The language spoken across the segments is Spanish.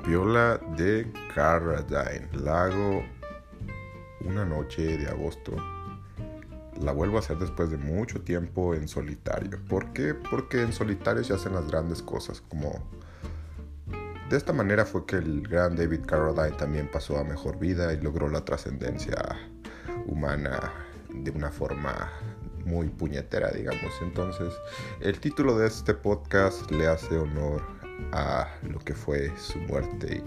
La Piola de Carradine. Lago una noche de agosto. La vuelvo a hacer después de mucho tiempo en solitario. ¿Por qué? Porque en solitario se hacen las grandes cosas. Como de esta manera fue que el gran David Carradine también pasó a mejor vida y logró la trascendencia humana de una forma muy puñetera, digamos. Entonces, el título de este podcast le hace honor a lo que fue su muerte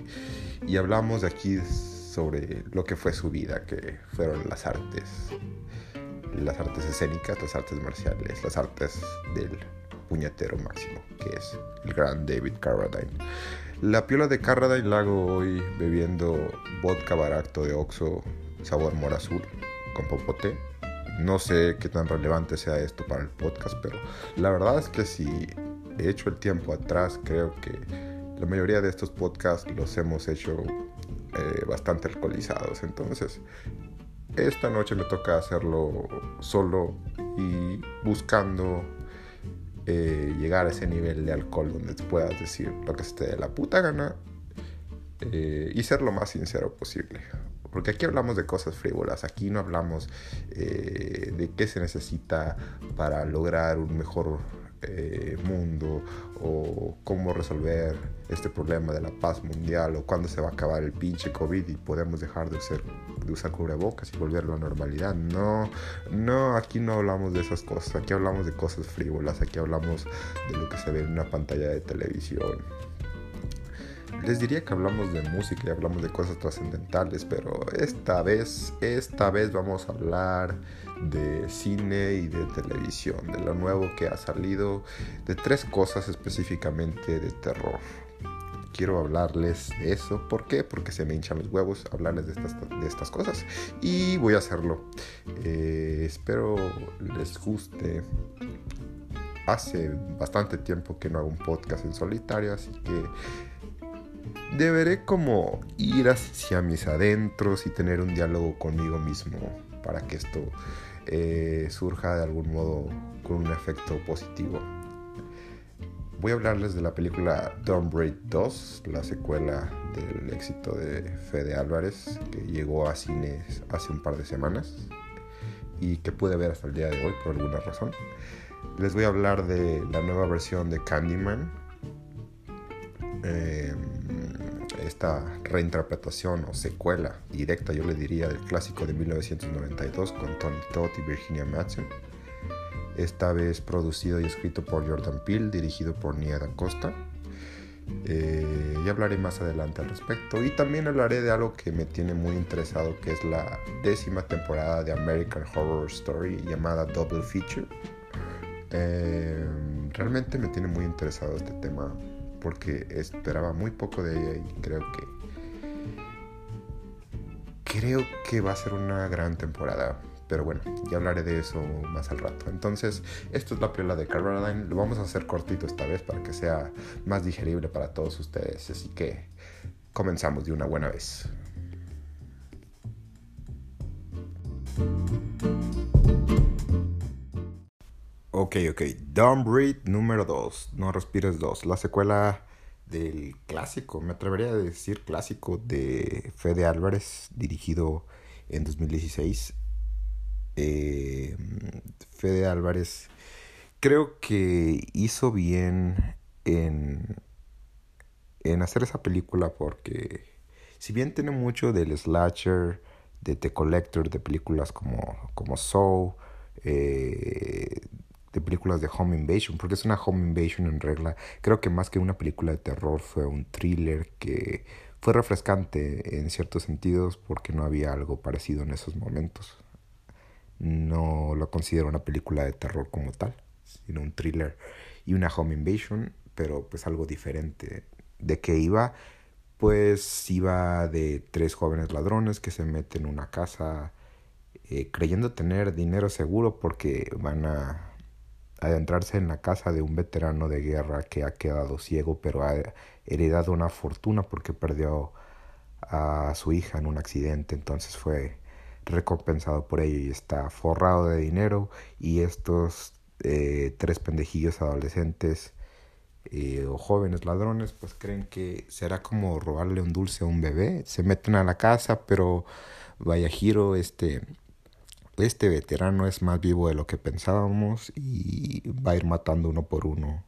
y, hablamos de aquí sobre lo que fue su vida, que fueron las artes, las artes escénicas, las artes marciales, las artes del puñetero máximo, que es el gran David Carradine. La piola de Carradine la hago hoy bebiendo vodka barato de Oxo sabor mora azul con popote. No sé qué tan relevante sea esto para el podcast, pero la verdad es que si hecho el tiempo atrás, creo que la mayoría de estos podcasts los hemos hecho eh, bastante alcoholizados. Entonces, esta noche me toca hacerlo solo y buscando eh, llegar a ese nivel de alcohol donde puedas decir lo que se te la puta gana eh, y ser lo más sincero posible. Porque aquí hablamos de cosas frívolas, aquí no hablamos de qué se necesita para lograr un mejor eh, mundo o cómo resolver este problema de la paz mundial o cuándo se va a acabar el pinche COVID y podemos dejar de, usar, de usar cubrebocas y volver a la normalidad. No, no, aquí no hablamos de esas cosas, aquí hablamos de cosas frívolas, aquí hablamos de lo que se ve en una pantalla de televisión. Les diría que hablamos de música y hablamos de cosas trascendentales, pero esta vez, esta vez vamos a hablar de cine y de televisión, de lo nuevo que ha salido, de tres cosas específicamente de terror. Quiero hablarles de eso. ¿Por qué? Porque se me hinchan los huevos hablarles de estas, de estas cosas. Y voy a hacerlo. Eh, espero les guste. Hace bastante tiempo que no hago un podcast en solitario, así que deberé como ir hacia mis adentros y tener un diálogo conmigo mismo para que esto eh, surja de algún modo con un efecto positivo. Voy a hablarles de la película Don't Break 2, la secuela del éxito de Fede Álvarez, que llegó a cines hace un par de semanas y que pude ver hasta el día de hoy por alguna razón. Les voy a hablar de la nueva versión de Candyman. Eh, esta reinterpretación o secuela directa, yo le diría, del clásico de 1992 con Tony Todd y Virginia Madsen. Esta vez producido y escrito por Jordan Peele, dirigido por Nia Da Costa. Eh, y hablaré más adelante al respecto. Y también hablaré de algo que me tiene muy interesado, que es la décima temporada de American Horror Story llamada Double Feature. Eh, realmente me tiene muy interesado este tema porque esperaba muy poco de ella y creo que creo que va a ser una gran temporada. Pero bueno, ya hablaré de eso más al rato. Entonces, esto es la piola de Caroline. Lo vamos a hacer cortito esta vez para que sea más digerible para todos ustedes. Así que comenzamos de una buena vez. Ok, ok. Don't Breathe número 2. No respires 2. La secuela del clásico, me atrevería a decir clásico de Fede Álvarez, dirigido en 2016. Eh, Fede Álvarez creo que hizo bien en, en hacer esa película porque si bien tiene mucho del slasher, de The Collector, de películas como, como Soul, eh, de películas de Home Invasion, porque es una Home Invasion en regla. Creo que más que una película de terror fue un thriller que fue refrescante en ciertos sentidos porque no había algo parecido en esos momentos. No lo considero una película de terror como tal, sino un thriller y una Home Invasion, pero pues algo diferente. ¿De qué iba? Pues iba de tres jóvenes ladrones que se meten en una casa eh, creyendo tener dinero seguro porque van a adentrarse en la casa de un veterano de guerra que ha quedado ciego pero ha heredado una fortuna porque perdió a su hija en un accidente, entonces fue recompensado por ello y está forrado de dinero y estos eh, tres pendejillos adolescentes eh, o jóvenes ladrones, pues creen que será como robarle un dulce a un bebé. Se meten a la casa, pero vaya giro, este, este veterano es más vivo de lo que pensábamos y va a ir matando uno por uno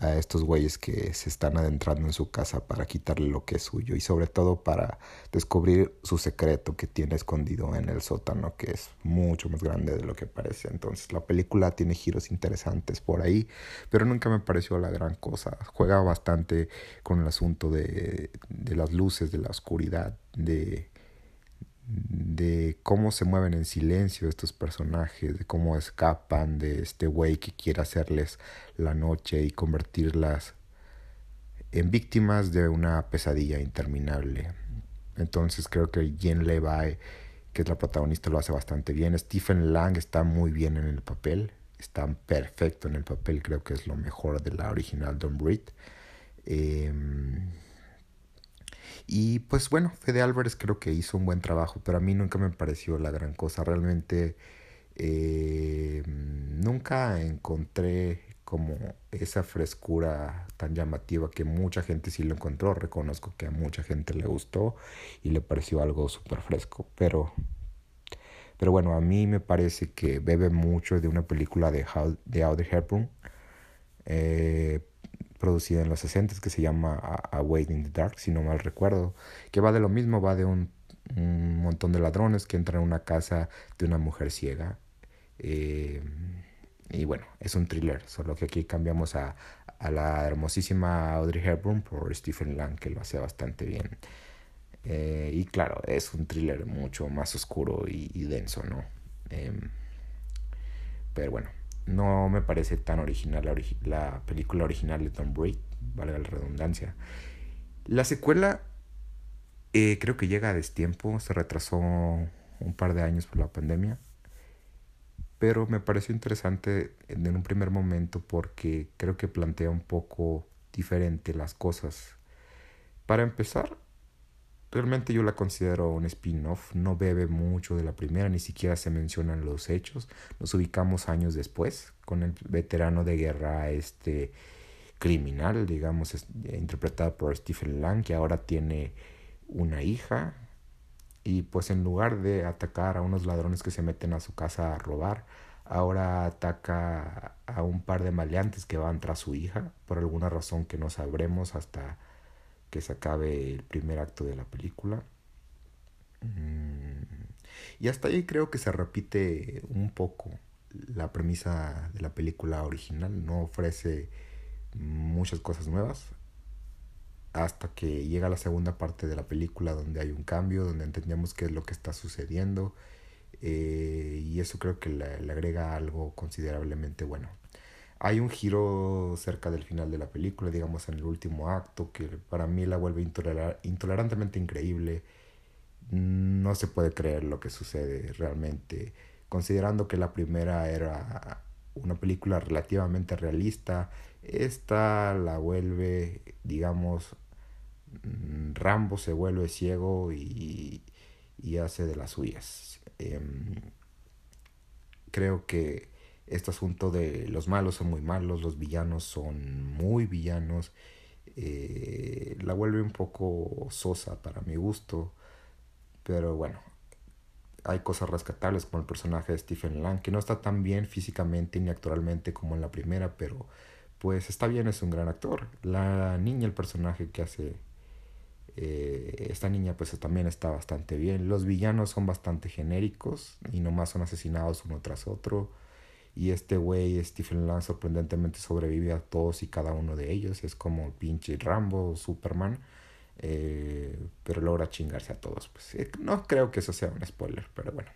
a estos güeyes que se están adentrando en su casa para quitarle lo que es suyo y sobre todo para descubrir su secreto que tiene escondido en el sótano que es mucho más grande de lo que parece. Entonces la película tiene giros interesantes por ahí, pero nunca me pareció la gran cosa. Juega bastante con el asunto de, de las luces, de la oscuridad, de de cómo se mueven en silencio estos personajes, de cómo escapan de este güey que quiere hacerles la noche y convertirlas en víctimas de una pesadilla interminable. Entonces creo que Jen Levi, que es la protagonista, lo hace bastante bien. Stephen Lang está muy bien en el papel, está perfecto en el papel, creo que es lo mejor de la original Don Breed. Eh, y pues bueno, Fede Álvarez creo que hizo un buen trabajo, pero a mí nunca me pareció la gran cosa. Realmente eh, nunca encontré como esa frescura tan llamativa que mucha gente sí lo encontró. Reconozco que a mucha gente le gustó y le pareció algo súper fresco, pero... Pero bueno, a mí me parece que bebe mucho de una película de, de Audrey Hepburn. Eh, producida en los 60 que se llama A in the Dark, si no mal recuerdo, que va de lo mismo, va de un, montón de ladrones que entran a una casa de una mujer ciega. Eh, y bueno, es un thriller, solo que aquí cambiamos a, a, la hermosísima Audrey Hepburn por Stephen Lang, que lo hace bastante bien. Eh, y claro, es un thriller mucho más oscuro y, denso, ¿no? Em, pero bueno, no me parece tan original la, la película original de Tom Brady, valga la redundancia. La secuela eh, creo que llega a destiempo, se retrasó un par de años por la pandemia, pero me pareció interesante en un primer momento porque creo que plantea un poco diferente las cosas. Para empezar, Realmente yo la considero un spin-off, no bebe mucho de la primera, ni siquiera se mencionan los hechos. Nos ubicamos años después con el veterano de guerra este criminal, digamos, interpretado por Stephen Lang, que ahora tiene una hija. Y pues en lugar de atacar a unos ladrones que se meten a su casa a robar, ahora ataca a un par de maleantes que van tras su hija, por alguna razón que no sabremos hasta que se acabe el primer acto de la película. Mm, y hasta ahí creo que se repite un poco la premisa de la película original. No ofrece muchas cosas nuevas. Hasta que llega la segunda parte de la película donde hay un cambio, donde entendemos qué es lo que está sucediendo. Eh, y eso creo que le agrega algo considerablemente bueno. Hay un giro cerca del final de la película, digamos en el último acto, que para mí la vuelve intolerantemente increíble. No se puede creer lo que sucede realmente. Considerando que la primera era una película relativamente realista, esta la vuelve, digamos, Rambo se vuelve ciego y, y hace de las suyas. Em, creo que este asunto de los malos son muy malos, los villanos son muy villanos, eh, la vuelve un poco sosa para mi gusto, pero bueno, hay cosas rescatables como el personaje de Stephen Lang, que no está tan bien físicamente ni actualmente como en la primera, pero pues está bien, es un gran actor. La niña, el personaje que hace eh, esta niña pues también está bastante bien. Los villanos son bastante genéricos y nomás son asesinados uno tras otro. Y este güey, Stephen Lang, sorprendentemente sobrevive a todos y cada uno de ellos. Es como pinche Rambo, Superman. Eh, pero logra chingarse a todos. Pues, eh, no creo que eso sea un spoiler, pero bueno.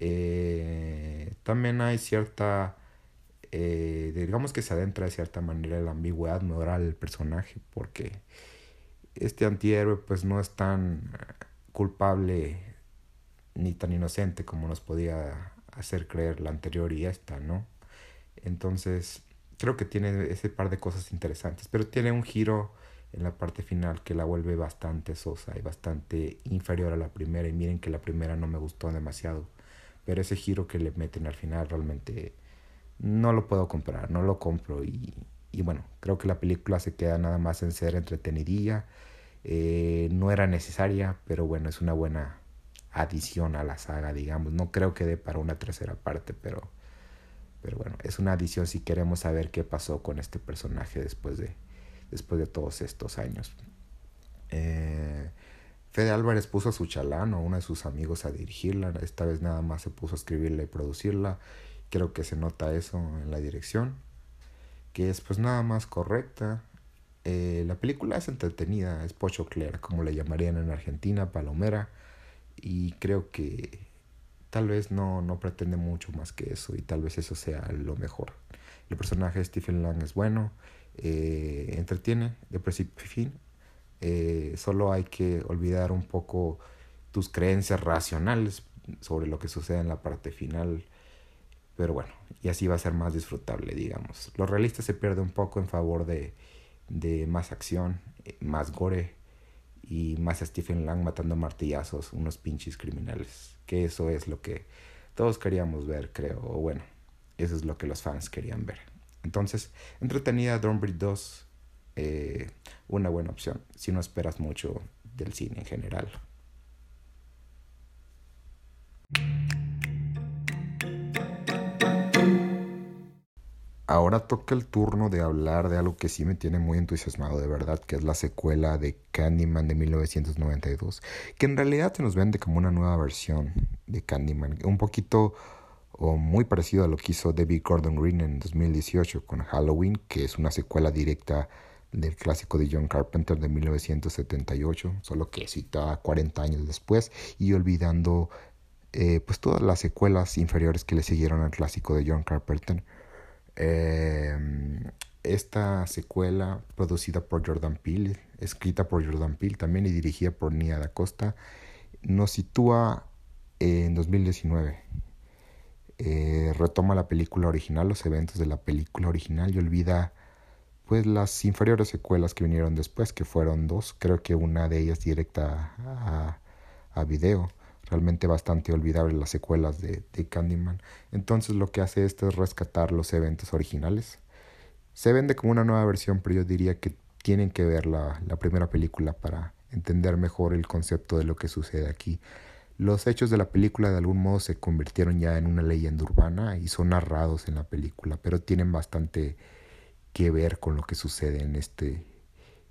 Eh, también hay cierta... digamos que se adentra de cierta manera la ambigüedad moral del personaje. Porque este antihéroe pues no es tan culpable ni tan inocente como nos podía hacer creer la anterior y esta, ¿no? Entonces, creo que tiene ese par de cosas interesantes, pero tiene un giro en la parte final que la vuelve bastante sosa y bastante inferior a la primera. Y miren que la primera no me gustó demasiado, pero ese giro que le meten al final realmente no lo puedo comprar, no lo compro y, y bueno, creo que la película se queda nada más en ser entretenidilla. Eh, no era necesaria, pero bueno, es una buena adición a la saga, digamos. No creo que dé para una tercera parte, pero, pero bueno, es una adición si queremos saber qué pasó con este personaje después de, después de todos estos años. Eh, Fede Álvarez puso a su chalán o uno de sus amigos a dirigirla. Esta vez nada más se puso a escribirla y producirla. Creo que se nota eso en la dirección. Que es pues nada más correcta. Eh, la película es entretenida, es pocho clara, como le llamarían en Argentina, palomera. Y creo que tal vez no, no pretende mucho más que eso y tal vez eso sea lo mejor. El personaje de Stephen Lang es bueno, eh, entretiene de principio a fin. Eh, solo hay que olvidar un poco tus creencias racionales sobre lo que sucede en la parte final. Pero bueno, y así va a ser más disfrutable, digamos. Lo realista se pierde un poco en favor de, de más acción, más gore y más a Stephen Lang matando martillazos, unos pinches criminales. Que eso es lo que todos queríamos ver, creo. O bueno, eso es lo que los fans querían ver. Entonces, entretenida Dornbridge 2, eh, una buena opción si no esperas mucho del cine en general. Ahora toca el turno de hablar de algo que sí me tiene muy entusiasmado de verdad, que es la secuela de Candyman de 1992, que en realidad se nos vende como una nueva versión de Candyman, un poquito o muy parecido a lo que hizo David Gordon Green en 2018 con Halloween, que es una secuela directa del clásico de John Carpenter de 1978, solo que cita 40 años después y olvidando eh, pues todas las secuelas inferiores que le siguieron al clásico de John Carpenter eh, esta secuela, producida por Jordan Peele, escrita por Jordan Peele también y dirigida por Nia Da Costa, nos sitúa en 2019. Eh, retoma la película original, los eventos de la película original y olvida pues las inferiores secuelas que vinieron después, que fueron dos, creo que una de ellas directa a, a video realmente bastante olvidable las secuelas de, de, Candyman. Entonces lo que hace esto es rescatar los eventos originales. Se vende como una nueva versión, pero yo diría que tienen que ver la, la primera película para entender mejor el concepto de lo que sucede aquí. Los hechos de la película de algún modo se convirtieron ya en una leyenda urbana y son narrados en la película, pero tienen bastante que ver con lo que sucede en, este,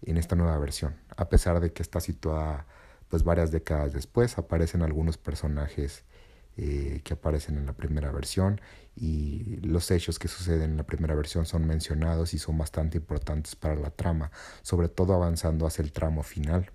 en esta nueva versión, a pesar de que está situada pues varias décadas después aparecen algunos personajes eh, que aparecen en la primera versión y los hechos que suceden en la primera versión son mencionados y son bastante importantes para la trama, sobre todo avanzando hacia el tramo final.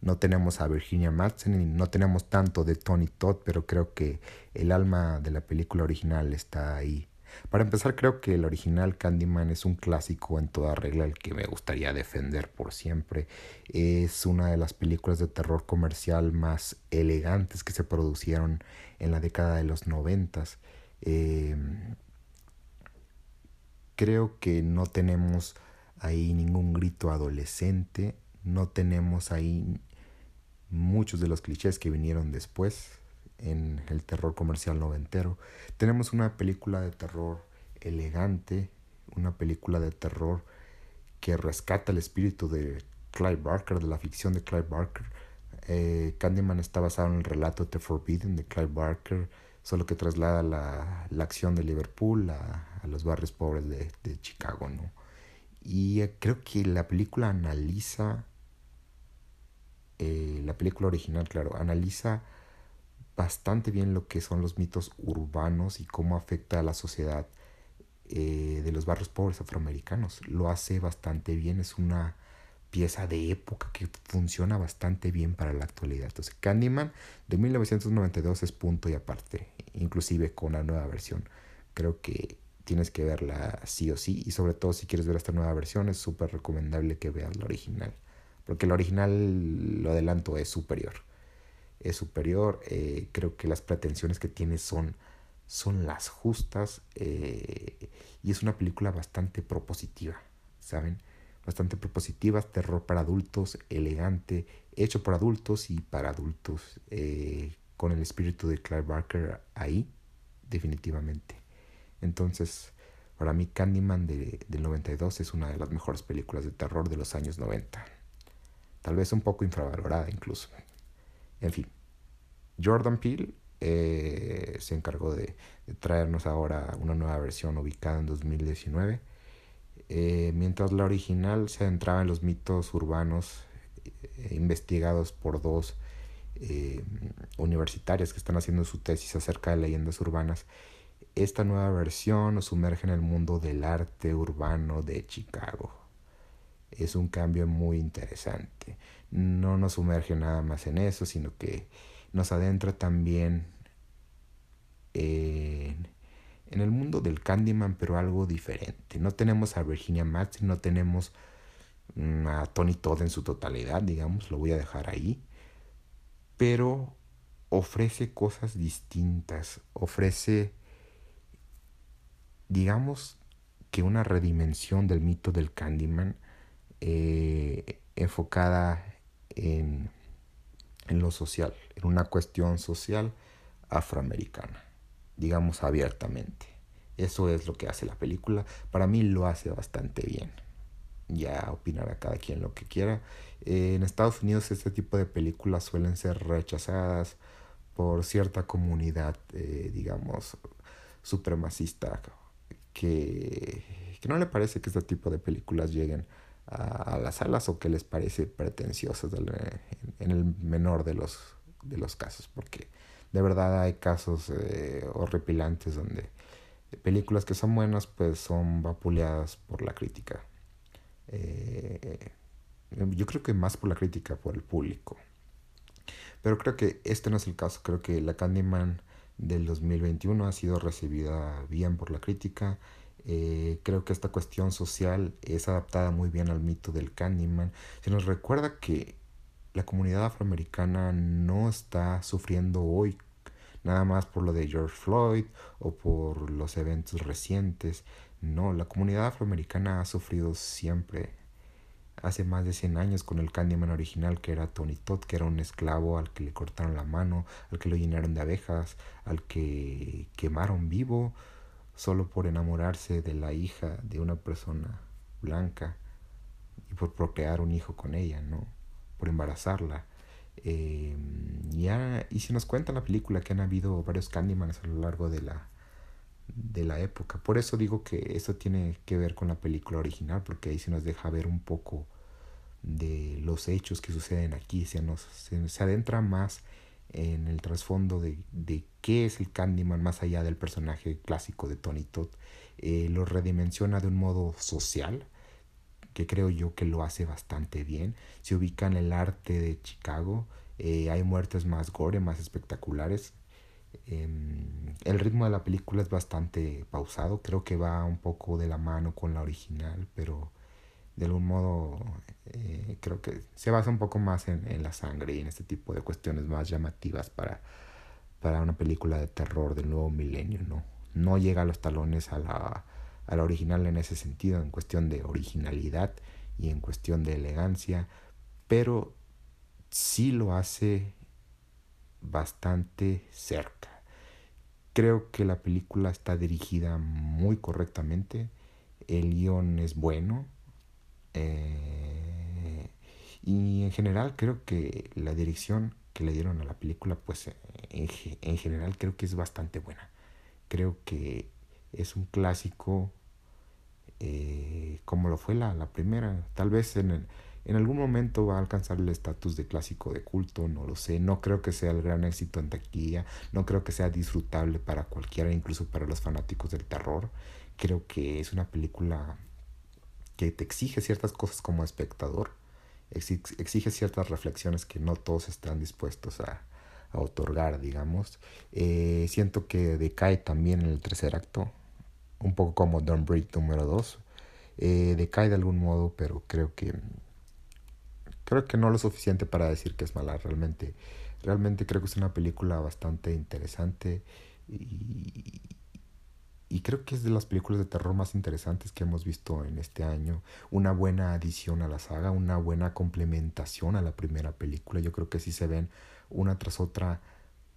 No tenemos a Virginia Madsen y no tenemos tanto de Tony Todd, pero creo que el alma de la película original está ahí. Para empezar, creo que el original Candyman es un clásico en toda regla, el que me gustaría defender por siempre. Es una de las películas de terror comercial más elegantes que se producieron en la década de los noventas. Eh, creo que no tenemos ahí ningún grito adolescente, no tenemos ahí muchos de los clichés que vinieron después en el terror comercial noventero. Tenemos una película de terror elegante, una película de terror que rescata el espíritu de Clive Barker, de la ficción de Clive Barker. Eh, Candyman está basado en el relato The Forbidden de Clive Barker, solo que traslada la, la acción de Liverpool a, a los barrios pobres de, de Chicago, ¿no? Y eh, creo que la película analiza, eh, la película original, claro, analiza bastante bien lo que son los mitos urbanos y cómo afecta a la sociedad eh, de los barrios pobres afroamericanos. Lo hace bastante bien, es una pieza de época que funciona bastante bien para la actualidad. Entonces, Candyman de 1992 es punto y aparte, inclusive con la nueva versión. Creo que tienes que verla sí o sí y sobre todo si quieres ver esta nueva versión es súper recomendable que veas la original. Porque la original, lo adelanto, es superior es superior. Eh, creo que las pretensiones que tiene son, son las justas eh, y es una película bastante propositiva, ¿saben? Bastante propositiva, terror para adultos, elegante, hecho por adultos y para adultos, eh, con el espíritu de Clive Barker ahí, definitivamente. Entonces, Para mí Candyman de, del 92 es una de las mejores películas de terror de los años 90. Tal vez un poco infravalorada incluso. En fin, Jordan Peele eh, se encargó de, traernos ahora una nueva versión ubicada en 2019. Eh, mientras la original se adentraba en los mitos urbanos eh, investigados por dos universitarias que están haciendo su tesis acerca de leyendas urbanas, esta nueva versión nos sumerge en el mundo del arte urbano de Chicago. Es un cambio muy interesante. No nos sumerge nada más en eso, sino que nos adentra también en, el mundo del Candyman, pero algo diferente. No tenemos a Virginia Madsen, no tenemos mm, a Tony Todd en su totalidad, digamos, lo voy a dejar ahí. Pero ofrece cosas distintas, ofrece, digamos, que una redimensión del mito del Candyman eh, enfocada en, en lo social, en una cuestión social afroamericana, digamos abiertamente. Eso es lo que hace la película. Para mí lo hace bastante bien. Ya opinará cada quien lo que quiera. Eh, en Estados Unidos este tipo de películas suelen ser rechazadas por cierta comunidad, eh, digamos, supremacista, que, que no le parece que este tipo de películas lleguen a, las salas o que les parece pretenciosas en, el menor de los, de los casos, porque de verdad hay casos eh, horripilantes donde películas que son buenas pues son vapuleadas por la crítica. Eh, yo creo que más por la crítica, por el público. Pero creo que este no es el caso. Creo que la Candyman del 2021 ha sido recibida bien por la crítica eh, creo que esta cuestión social es adaptada muy bien al mito del Candyman. Se nos recuerda que la comunidad afroamericana no está sufriendo hoy nada más por lo de George Floyd o por los eventos recientes. No, la comunidad afroamericana ha sufrido siempre. Hace más de 100 años con el Candyman original que era Tony Todd, que era un esclavo al que le cortaron la mano, al que lo llenaron de abejas, al que quemaron vivo solo por enamorarse de la hija de una persona blanca y por procrear un hijo con ella, ¿no? Por embarazarla. Eh, ya, y si nos cuenta la película que han habido varios Candymans a lo largo de la, de la época. Por eso digo que eso tiene que ver con la película original, porque ahí se nos deja ver un poco de los hechos que suceden aquí, se nos se adentra más en el trasfondo de, de, qué es el Candyman más allá del personaje clásico de Tony Todd. Eh, lo redimensiona de un modo social, que creo yo que lo hace bastante bien. Se ubica en el arte de Chicago, eh, hay muertes más gore, más espectaculares. Em, el ritmo de la película es bastante pausado, creo que va un poco de la mano con la original, pero de algún modo eh, creo que se basa un poco más en, en, la sangre y en este tipo de cuestiones más llamativas para, para una película de terror del nuevo milenio, ¿no? No llega a los talones a la, a la original en ese sentido, en cuestión de originalidad y en cuestión de elegancia, pero sí lo hace bastante cerca. Creo que la película está dirigida muy correctamente, el guion es bueno, eh, y en general creo que la dirección que le dieron a la película, pues en, en, general creo que es bastante buena. Creo que es un clásico eh, como lo fue la, la primera. Tal vez en, en algún momento va a alcanzar el estatus de clásico de culto, no lo sé. No creo que sea el gran éxito en taquilla, no creo que sea disfrutable para cualquiera, incluso para los fanáticos del terror. Creo que es una película que te exige ciertas cosas como espectador, exige ciertas reflexiones que no todos están dispuestos a, otorgar, digamos. Eh, siento que decae también en el tercer acto, un poco como Don't Break número 2. Eh, decae de algún modo, pero creo que creo que no lo suficiente para decir que es mala. Realmente, realmente creo que es una película bastante interesante y, y creo que es de las películas de terror más interesantes que hemos visto en este año. Una buena adición a la saga, una buena complementación a la primera película. Yo creo que si se ven una tras otra.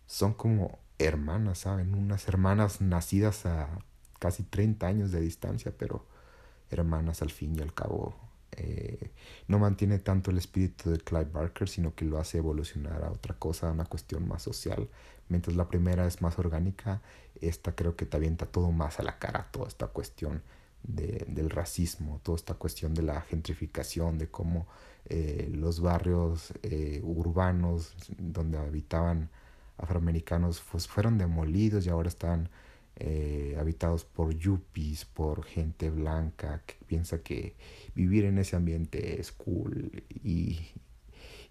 Son como hermanas, ¿saben? Unas hermanas nacidas a casi 30 años de distancia, pero hermanas al fin y al cabo. Eh, no mantiene tanto el espíritu de Clive Barker, sino que lo hace evolucionar a otra cosa, a una cuestión más social. Mientras la primera es más orgánica, esta creo que te avienta todo más a la cara, toda esta cuestión de, del racismo, toda esta cuestión de la gentrificación, de cómo eh, los barrios eh, urbanos donde habitaban afroamericanos pues, fueron demolidos y ahora están eh, habitados por yuppies, por gente blanca que piensa que vivir en ese ambiente es cool y,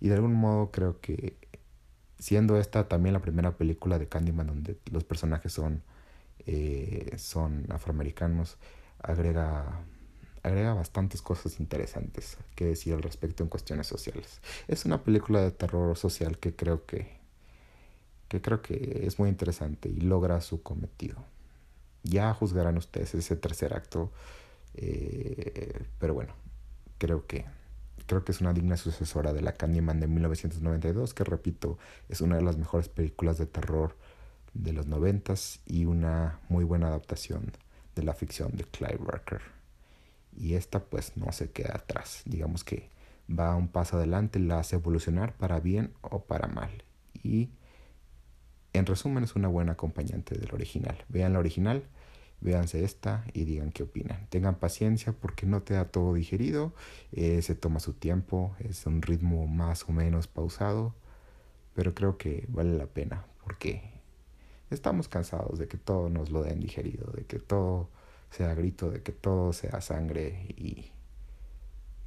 y de algún modo creo que siendo esta también la primera película de Candyman donde los personajes son, son afroamericanos, agrega, agrega bastantes cosas interesantes que decir al respecto en cuestiones sociales. Es una película de terror social que creo que, que creo que es muy interesante y logra su cometido. Ya juzgarán ustedes ese tercer acto, eh, pero bueno, creo que creo que es una digna sucesora de la Candyman de 1992, que repito, es una de las mejores películas de terror de los noventas y una muy buena adaptación de la ficción de Clive Barker. Y esta pues no se queda atrás, digamos que va un paso adelante, la hace evolucionar para bien o para mal. Y en resumen es una buena acompañante del original. Vean la original, véanse esta y digan qué opinan. Tengan paciencia porque no te da todo digerido, eh, se toma su tiempo, es un ritmo más o menos pausado, pero creo que vale la pena porque Estamos cansados de que todo nos lo den digerido, de que todo sea grito, de que todo sea sangre y,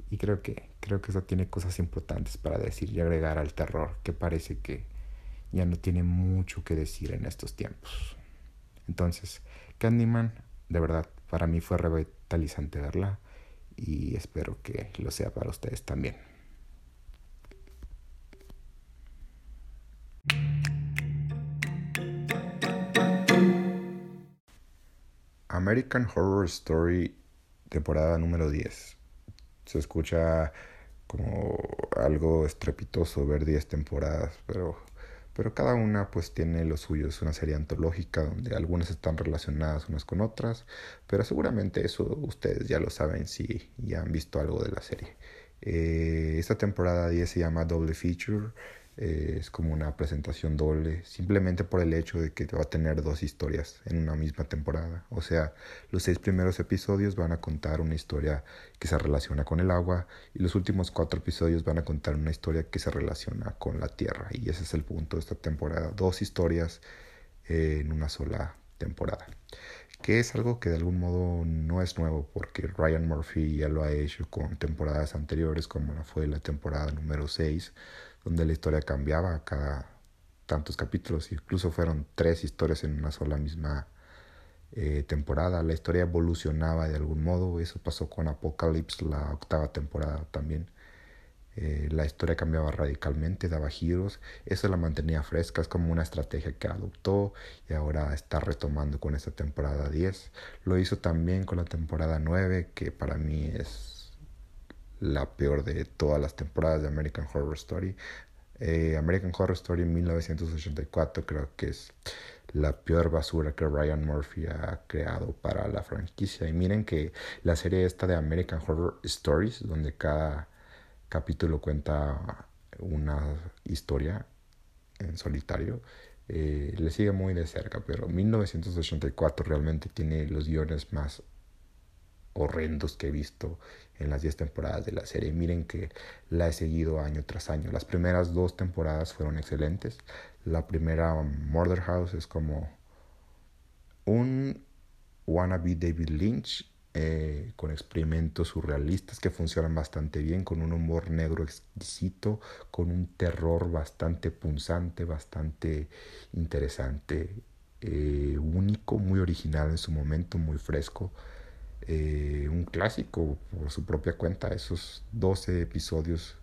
y creo que creo que eso tiene cosas importantes para decir y agregar al terror que parece que ya no tiene mucho que decir en estos tiempos. Entonces, Candyman, de verdad, para mí fue revitalizante verla y espero que lo sea para ustedes también. American Horror Story, temporada número 10. Se escucha como algo estrepitoso ver 10 temporadas, pero, pero cada una pues tiene lo suyo. Es una serie antológica donde algunas están relacionadas unas con otras, pero seguramente eso ustedes ya lo saben si ya han visto algo de la serie. Eh, esta temporada 10 se llama Double Feature. Eh, es como una presentación doble, simplemente por el hecho de que va a tener dos historias en una misma temporada. O sea, los seis primeros episodios van a contar una historia que se relaciona con el agua y los últimos cuatro episodios van a contar una historia que se relaciona con la tierra. Y ese es el punto de esta temporada, dos historias eh, en una sola temporada. Que es algo que de algún modo no es nuevo porque Ryan Murphy ya lo ha hecho con temporadas anteriores como la fue la temporada número 6 donde la historia cambiaba cada tantos capítulos, incluso fueron tres historias en una sola misma eh, temporada. La historia evolucionaba de algún modo, eso pasó con Apocalypse, la octava temporada también. Eh, la historia cambiaba radicalmente, daba giros, eso la mantenía fresca, es como una estrategia que adoptó y ahora está retomando con esta temporada 10. Lo hizo también con la temporada 9, que para mí es la peor de todas las temporadas de American Horror Story. Eh, American Horror Story 1984 creo que es la peor basura que Ryan Murphy ha creado para la franquicia. Y miren que la serie esta de American Horror Stories, donde cada capítulo cuenta una historia en solitario, eh, le sigue muy de cerca, pero 1984 realmente tiene los guiones más horrendos que he visto en las 10 temporadas de la serie. Miren que la he seguido año tras año. Las primeras dos temporadas fueron excelentes. La primera, Murder House, es como un wannabe David Lynch eh, con experimentos surrealistas que funcionan bastante bien, con un humor negro exquisito, con un terror bastante punzante, bastante interesante, eh, único, muy original en su momento, muy fresco. Eh, un clásico por su propia cuenta. Esos 12 episodios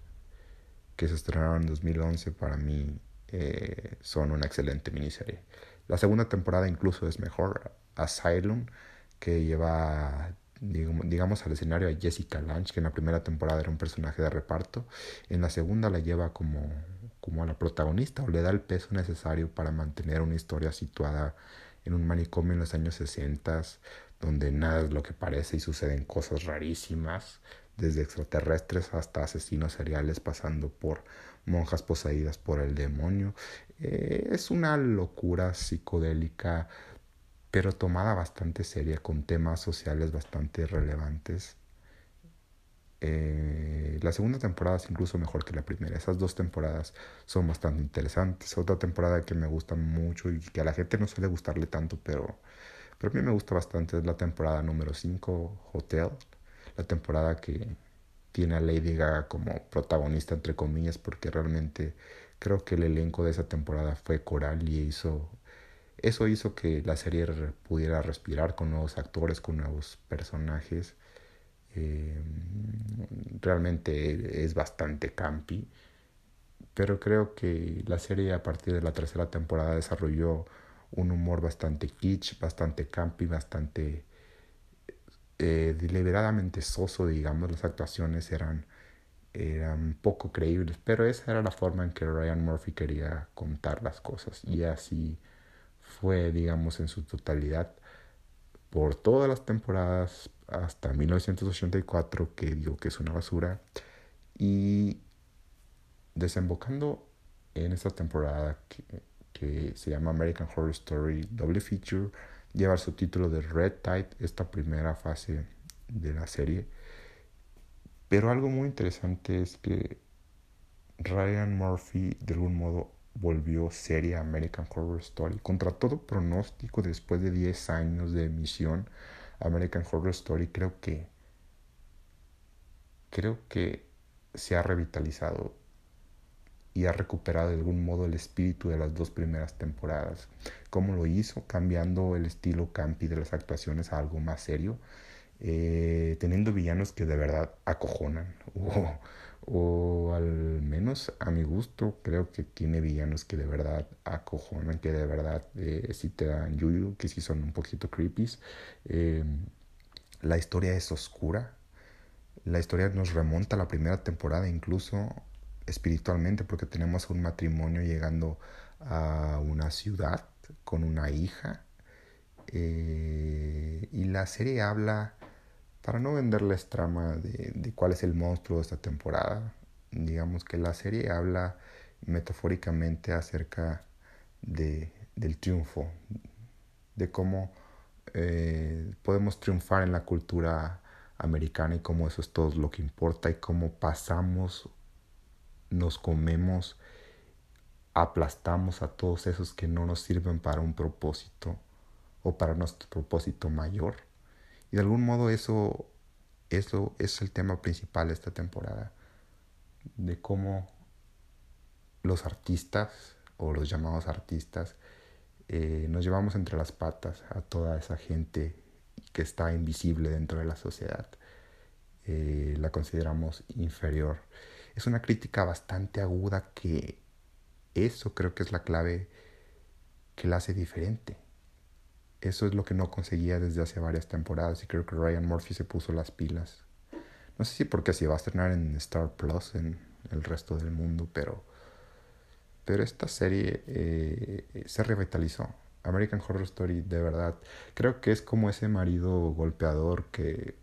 que se estrenaron en 2011 para mí eh, son una excelente miniserie. La segunda temporada incluso es mejor. Asylum, que lleva digamos al escenario a Jessica Lange, que en la primera temporada era un personaje de reparto. En la segunda la lleva como, como a la protagonista o le da el peso necesario para mantener una historia situada en un manicomio en los años 60, donde nada es lo que parece y suceden cosas rarísimas, desde extraterrestres hasta asesinos seriales pasando por monjas poseídas por el demonio. Eh, es una locura psicodélica, pero tomada bastante seria, con temas sociales bastante relevantes. Eh, la segunda temporada es incluso mejor que la primera. Esas dos temporadas son bastante interesantes. Otra temporada que me gusta mucho y que a la gente no suele gustarle tanto, pero, pero a mí me gusta bastante la temporada número 5, Hotel. La temporada que tiene a Lady Gaga como protagonista, entre comillas, porque realmente creo que el elenco de esa temporada fue coral y hizo, eso hizo que la serie pudiera respirar con nuevos actores, con nuevos personajes. Eh, realmente es bastante campi, pero creo que la serie a partir de la tercera temporada desarrolló un humor bastante kitsch, bastante campi, bastante eh, deliberadamente soso, digamos, las actuaciones eran, eran poco creíbles, pero esa era la forma en que Ryan Murphy quería contar las cosas y así fue, digamos, en su totalidad por todas las temporadas hasta 1984, que digo que es una basura, y desembocando en esta temporada que, que se llama American Horror Story Double Feature, lleva el subtítulo de Red Tide, esta primera fase de la serie. Pero algo muy interesante es que Ryan Murphy de algún modo volvió serie American Horror Story. Contra todo pronóstico, después de 10 años de emisión, American Horror Story creo que creo que se ha revitalizado y ha recuperado de algún modo el espíritu de las dos primeras temporadas. ¿Cómo lo hizo? Cambiando el estilo campi de las actuaciones a algo más serio, eh, teniendo villanos que de verdad acojonan, o, al menos a mi gusto creo que tiene villanos que de verdad acojonan, que de verdad eh, sí te dan yuyu, que sí son un poquito creepy. Eh, la historia es oscura, la historia nos remonta a la primera temporada incluso espiritualmente porque tenemos un matrimonio llegando a una ciudad con una hija eh, y la serie habla para no venderles trama de, de, cuál es el monstruo de esta temporada digamos que la serie habla metafóricamente acerca de, del triunfo de cómo eh, podemos triunfar en la cultura americana y cómo eso es todo lo que importa y cómo pasamos nos comemos, aplastamos a todos esos que no nos sirven para un propósito o para nuestro propósito mayor. Y de algún modo eso, eso es el tema principal de esta temporada, de cómo los artistas o los llamados artistas eh, nos llevamos entre las patas a toda esa gente que está invisible dentro de la sociedad. Eh, la consideramos inferior es una crítica bastante aguda que eso creo que es la clave que la hace diferente. Eso es lo que no conseguía desde hace varias temporadas y creo que Ryan Murphy se puso las pilas. No sé si porque se va a estrenar en Star Plus en el resto del mundo, pero, pero esta serie eh, se revitalizó. American Horror Story, de verdad, creo que es como ese marido golpeador que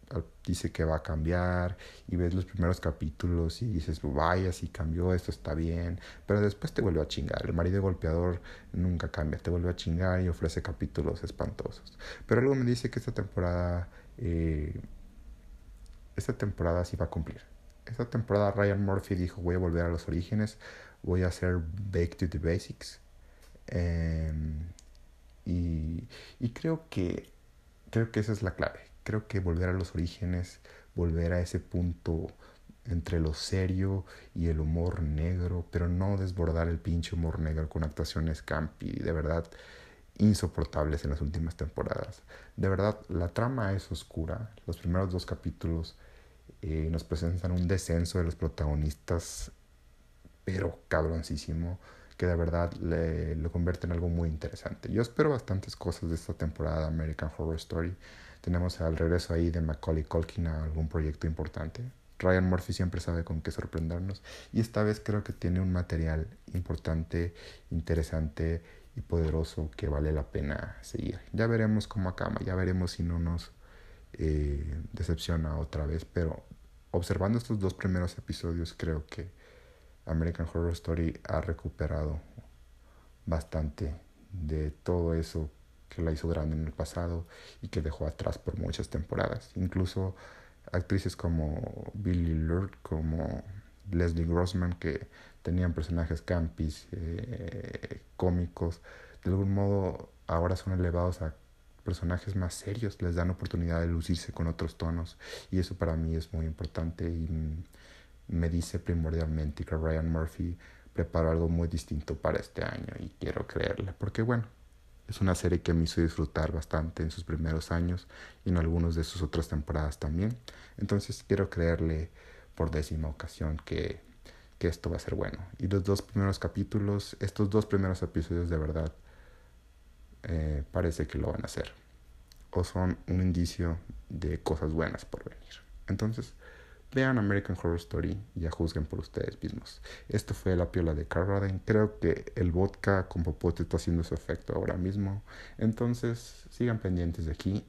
dice que va a cambiar y ves los primeros capítulos y dices, vaya, si cambió, esto está bien, pero después te vuelve a chingar. El marido golpeador nunca cambia, te vuelve a chingar y ofrece capítulos espantosos. Pero algo me dice que esta temporada, eh, esta temporada sí va a cumplir. Esta temporada Ryan Murphy dijo, voy a volver a los orígenes, voy a hacer Back to the Basics. Eh, y, creo que creo que esa es la clave. Creo que volver a los orígenes, volver a ese punto entre lo serio y el humor negro, pero no desbordar el pinche humor negro con actuaciones campi, de verdad insoportables en las últimas temporadas. De verdad, la trama es oscura. Los primeros dos capítulos eh, nos presentan un descenso de los protagonistas, pero cabroncísimo que de verdad le, lo convierte en algo muy interesante. Yo espero bastantes cosas de esta temporada de American Horror Story. Tenemos al regreso ahí de Macaulay Culkin a algún proyecto importante. Ryan Murphy siempre sabe con qué sorprendernos y esta vez creo que tiene un material importante, interesante y poderoso que vale la pena seguir. Ya veremos cómo acaba, ya veremos si no nos eh, decepciona otra vez, pero observando estos dos primeros episodios creo que American Horror Story ha recuperado bastante de todo eso que la hizo grande en el pasado y que dejó atrás por muchas temporadas. Incluso actrices como Billy Lurk, como Leslie Grossman, que tenían personajes campis, eh, cómicos, de algún modo ahora son elevados a personajes más serios, les dan oportunidad de lucirse con otros tonos y eso para mí es muy importante me dice primordialmente que Ryan Murphy preparó algo muy distinto para este año y quiero creerle, porque bueno, es una serie que me hizo disfrutar bastante en sus primeros años y en algunas de sus otras temporadas también. Entonces quiero creerle por décima ocasión que, que esto va a ser bueno. Y los dos primeros capítulos, estos dos primeros episodios de verdad, eh, parece que lo van a hacer. O son un indicio de cosas buenas por venir. Entonces, Vean American Horror Story y ya juzguen por ustedes mismos. Esto fue La Piola de Carradine. Creo que el vodka con popote está haciendo su efecto ahora mismo. Entonces, sigan pendientes de aquí